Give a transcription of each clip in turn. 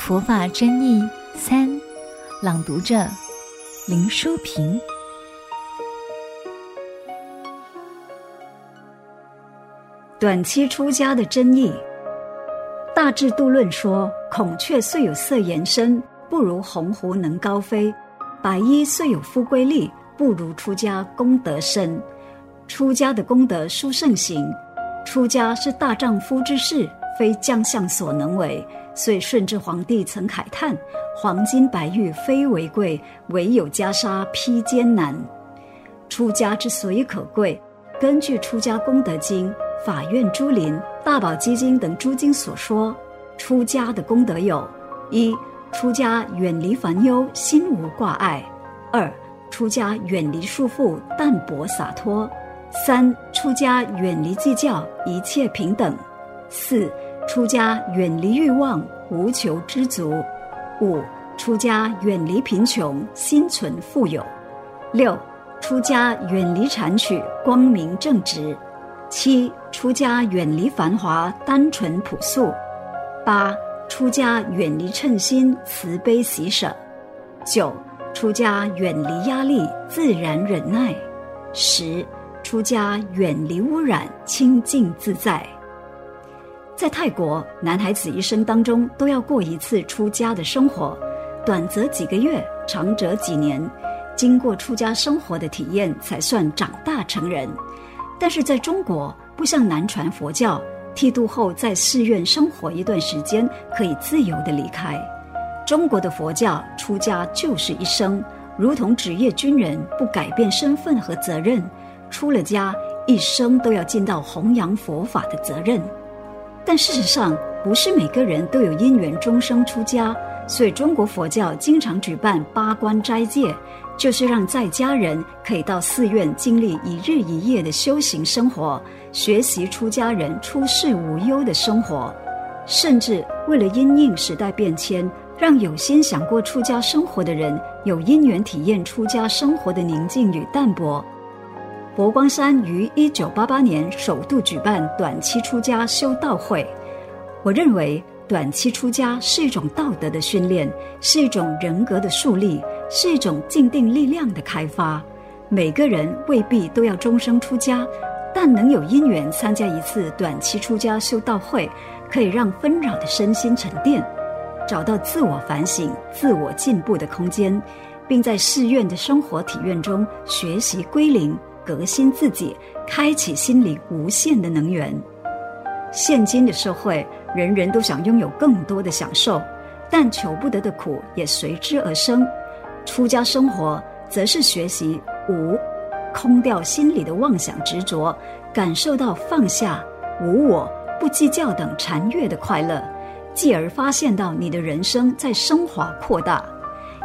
佛法真义三，朗读者林淑萍。短期出家的真意，《大智度论》说：“孔雀虽有色颜深，不如鸿鹄能高飞；白衣虽有富贵丽，不如出家功德深。”出家的功德殊胜行，出家是大丈夫之事，非将相所能为。所以顺治皇帝曾慨叹：“黄金白玉非为贵，唯有袈裟披艰难。”出家之所以可贵，根据《出家功德经》。法苑珠林、大宝积经等诸经所说，出家的功德有：一、出家远离烦忧，心无挂碍；二、出家远离束缚，淡泊洒脱；三、出家远离计较，一切平等；四、出家远离欲望，无求知足；五、出家远离贫穷，心存富有；六、出家远离谄曲，光明正直。七、出家远离繁华，单纯朴素；八、出家远离嗔心，慈悲喜舍；九、出家远离压力，自然忍耐；十、出家远离污染，清净自在。在泰国，男孩子一生当中都要过一次出家的生活，短则几个月，长则几年，经过出家生活的体验，才算长大成人。但是在中国，不像南传佛教，剃度后在寺院生活一段时间，可以自由地离开。中国的佛教出家就是一生，如同职业军人，不改变身份和责任。出了家，一生都要尽到弘扬佛法的责任。但事实上，不是每个人都有因缘终生出家，所以中国佛教经常举办八关斋戒。就是让在家人可以到寺院经历一日一夜的修行生活，学习出家人出世无忧的生活，甚至为了因应时代变迁，让有心想过出家生活的人有因缘体验出家生活的宁静与淡泊。佛光山于一九八八年首度举办短期出家修道会，我认为短期出家是一种道德的训练，是一种人格的树立。是一种静定力量的开发。每个人未必都要终生出家，但能有因缘参加一次短期出家修道会，可以让纷扰的身心沉淀，找到自我反省、自我进步的空间，并在寺院的生活体验中学习归零、革新自己，开启心灵无限的能源。现今的社会，人人都想拥有更多的享受，但求不得的苦也随之而生。出家生活，则是学习无，空掉心里的妄想执着，感受到放下、无我、不计较等禅悦的快乐，继而发现到你的人生在升华扩大。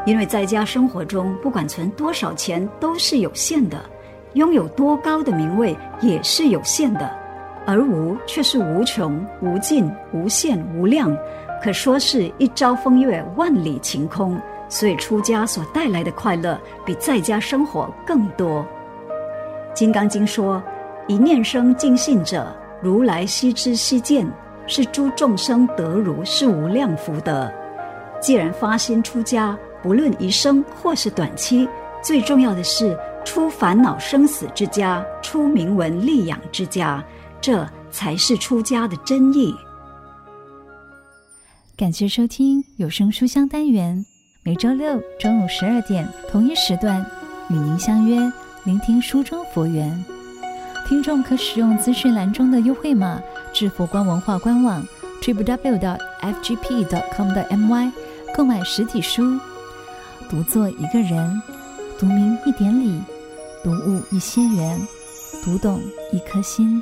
因为在家生活中，不管存多少钱都是有限的，拥有多高的名位也是有限的，而无却是无穷、无尽、无限、无量，可说是一朝风月，万里晴空。所以出家所带来的快乐比在家生活更多。《金刚经》说：“一念生净信者，如来悉知悉见，是诸众生得如是无量福德。”既然发心出家，不论一生或是短期，最重要的是出烦恼生死之家，出名闻利养之家，这才是出家的真意。感谢收听有声书香单元。每周六中午十二点同一时段与您相约，聆听书中佛缘。听众可使用资讯栏中的优惠码至佛光文化官网 www.fgp.com.my 购买实体书。读作一个人，读明一点理，读物一些缘，读懂一颗心。